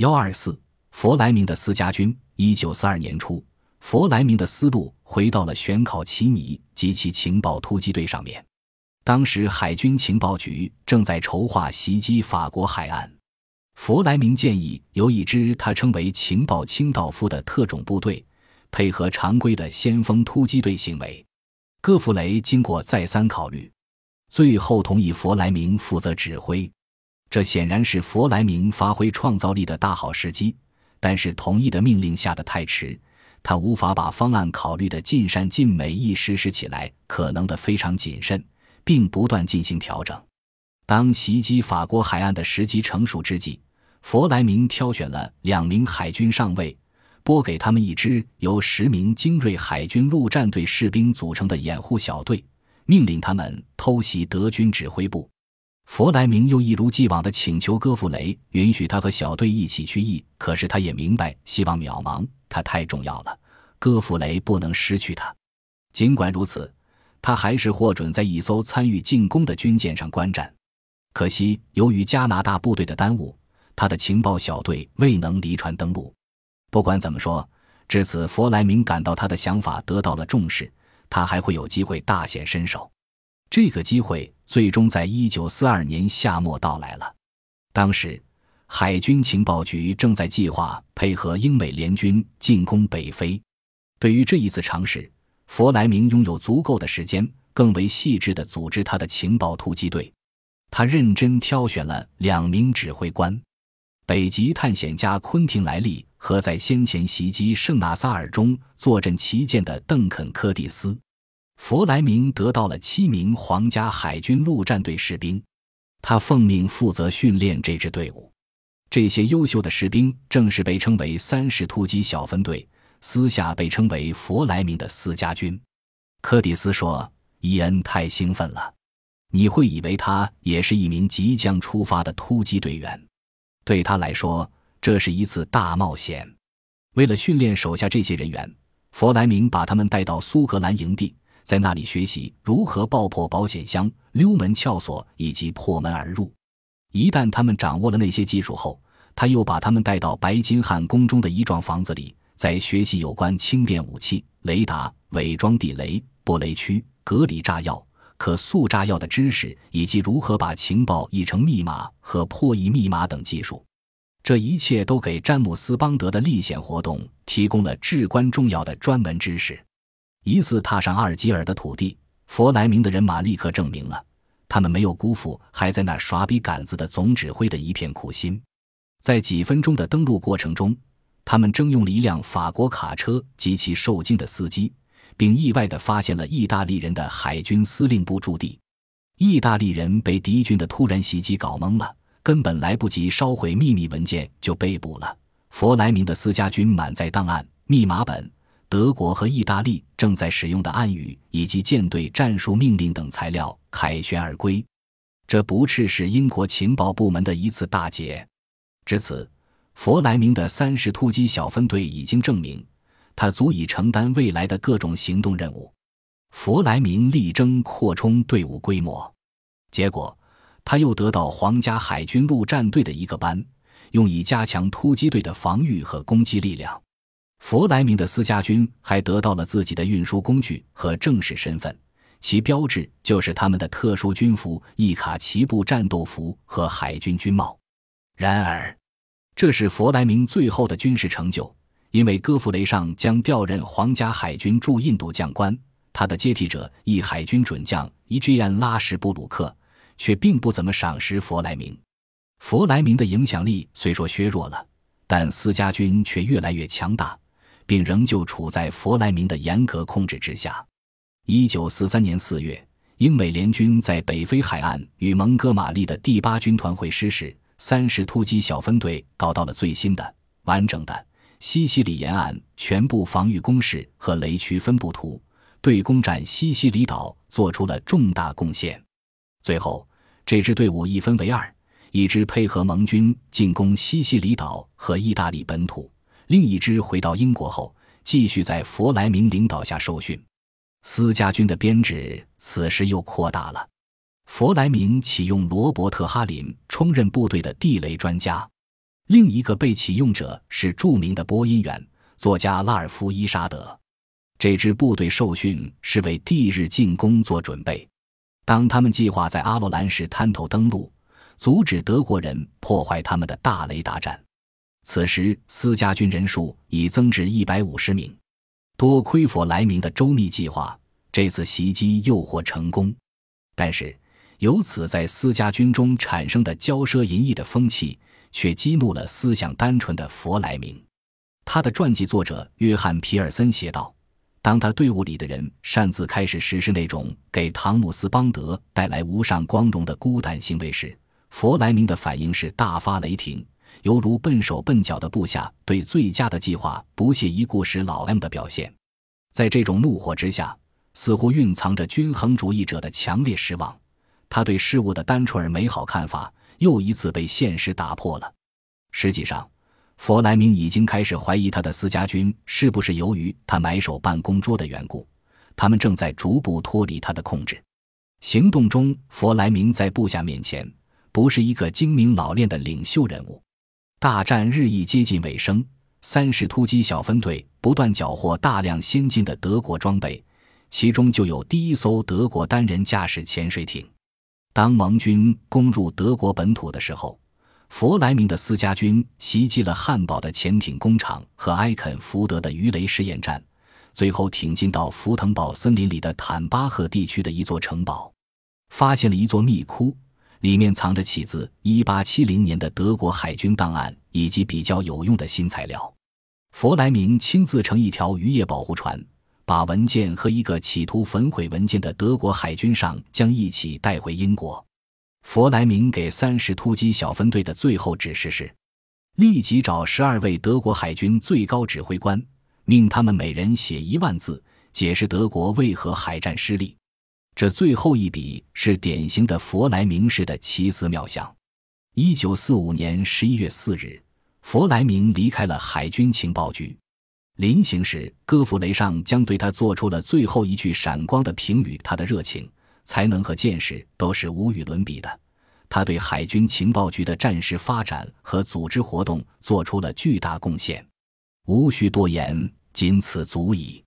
幺二四，弗莱明的私家军。一九四二年初，弗莱明的思路回到了选考奇尼及其情报突击队上面。当时，海军情报局正在筹划袭击法国海岸。弗莱明建议由一支他称为“情报清道夫”的特种部队，配合常规的先锋突击队行为。戈弗雷经过再三考虑，最后同意弗莱明负责指挥。这显然是弗莱明发挥创造力的大好时机，但是同意的命令下得太迟，他无法把方案考虑的尽善尽美一实施起来，可能的非常谨慎，并不断进行调整。当袭击法国海岸的时机成熟之际，弗莱明挑选了两名海军上尉，拨给他们一支由十名精锐海军陆战队士兵组成的掩护小队，命令他们偷袭德军指挥部。弗莱明又一如既往地请求戈弗雷允许他和小队一起去役，可是他也明白希望渺茫，他太重要了，戈弗雷不能失去他。尽管如此，他还是获准在一艘参与进攻的军舰上观战。可惜，由于加拿大部队的耽误，他的情报小队未能离船登陆。不管怎么说，至此弗莱明感到他的想法得到了重视，他还会有机会大显身手。这个机会最终在一九四二年夏末到来了。当时，海军情报局正在计划配合英美联军进攻北非。对于这一次尝试，弗莱明拥有足够的时间，更为细致地组织他的情报突击队。他认真挑选了两名指挥官：北极探险家昆廷·莱利和在先前袭击圣纳萨尔中坐镇旗舰的邓肯·柯蒂斯。弗莱明得到了七名皇家海军陆战队士兵，他奉命负责训练这支队伍。这些优秀的士兵正是被称为三十突击小分队，私下被称为弗莱明的私家军。柯蒂斯说：“伊恩太兴奋了，你会以为他也是一名即将出发的突击队员。对他来说，这是一次大冒险。为了训练手下这些人员，弗莱明把他们带到苏格兰营地。”在那里学习如何爆破保险箱、溜门撬锁以及破门而入。一旦他们掌握了那些技术后，他又把他们带到白金汉宫中的一幢房子里，在学习有关轻便武器、雷达、伪装地雷、布雷区、隔离炸药、可塑炸药的知识，以及如何把情报译成密码和破译密码等技术。这一切都给詹姆斯·邦德的历险活动提供了至关重要的专门知识。一次踏上阿尔及尔的土地，弗莱明的人马立刻证明了，他们没有辜负还在那耍笔杆子的总指挥的一片苦心。在几分钟的登陆过程中，他们征用了一辆法国卡车及其受惊的司机，并意外地发现了意大利人的海军司令部驻地。意大利人被敌军的突然袭击搞懵了，根本来不及烧毁秘密文件就被捕了。弗莱明的私家军满载档案、密码本。德国和意大利正在使用的暗语以及舰队战术命令等材料凯旋而归，这不啻是英国情报部门的一次大捷。至此，弗莱明的三十突击小分队已经证明，他足以承担未来的各种行动任务。弗莱明力争扩充队伍规模，结果他又得到皇家海军陆战队的一个班，用以加强突击队的防御和攻击力量。弗莱明的私家军还得到了自己的运输工具和正式身份，其标志就是他们的特殊军服——伊卡奇布战斗服和海军军帽。然而，这是弗莱明最后的军事成就，因为戈弗雷上将调任皇家海军驻印度将官，他的接替者一海军准将伊吉安拉什布鲁克却并不怎么赏识弗莱明。弗莱明的影响力虽说削弱了，但私家军却越来越强大。并仍旧处在弗莱明的严格控制之下。一九四三年四月，英美联军在北非海岸与蒙哥马利的第八军团会师时，三十突击小分队搞到了最新的、完整的西西里沿岸全部防御工事和雷区分布图，对攻占西西里岛做出了重大贡献。最后，这支队伍一分为二，一支配合盟军进攻西西里岛和意大利本土。另一支回到英国后，继续在弗莱明领导下受训。私家军的编制此时又扩大了。弗莱明启用罗伯特·哈林充任部队的地雷专家。另一个被启用者是著名的播音员作家拉尔夫·伊沙德。这支部队受训是为第日进攻做准备。当他们计划在阿罗兰市滩头登陆，阻止德国人破坏他们的大雷达站，此时私家军人数已增至一百五十名。多亏佛莱明的周密计划，这次袭击又获成功。但是，由此在私家军中产生的骄奢淫逸的风气，却激怒了思想单纯的佛莱明。他的传记作者约翰·皮尔森写道。当他队伍里的人擅自开始实施那种给汤姆斯邦德带来无上光荣的孤胆行为时，弗莱明的反应是大发雷霆，犹如笨手笨脚的部下对最佳的计划不屑一顾时老 M 的表现。在这种怒火之下，似乎蕴藏着均衡主义者的强烈失望。他对事物的单纯而美好看法又一次被现实打破了。实际上。弗莱明已经开始怀疑他的私家军是不是由于他埋首办公桌的缘故，他们正在逐步脱离他的控制。行动中，弗莱明在部下面前不是一个精明老练的领袖人物。大战日益接近尾声，三十突击小分队不断缴获大量先进的德国装备，其中就有第一艘德国单人驾驶潜水艇。当盟军攻入德国本土的时候。弗莱明的私家军袭击了汉堡的潜艇工厂和埃肯福德的鱼雷试验站，最后挺进到福腾堡森林里的坦巴赫地区的一座城堡，发现了一座密窟，里面藏着起自1870年的德国海军档案以及比较有用的新材料。弗莱明亲自乘一条渔业保护船，把文件和一个企图焚毁文件的德国海军上将一起带回英国。弗莱明给三十突击小分队的最后指示是：立即找十二位德国海军最高指挥官，命他们每人写一万字，解释德国为何海战失利。这最后一笔是典型的弗莱明式的奇思妙想。一九四五年十一月四日，弗莱明离开了海军情报局。临行时，戈弗雷上将对他做出了最后一句闪光的评语：他的热情。才能和见识都是无与伦比的，他对海军情报局的战时发展和组织活动做出了巨大贡献。无需多言，仅此足矣。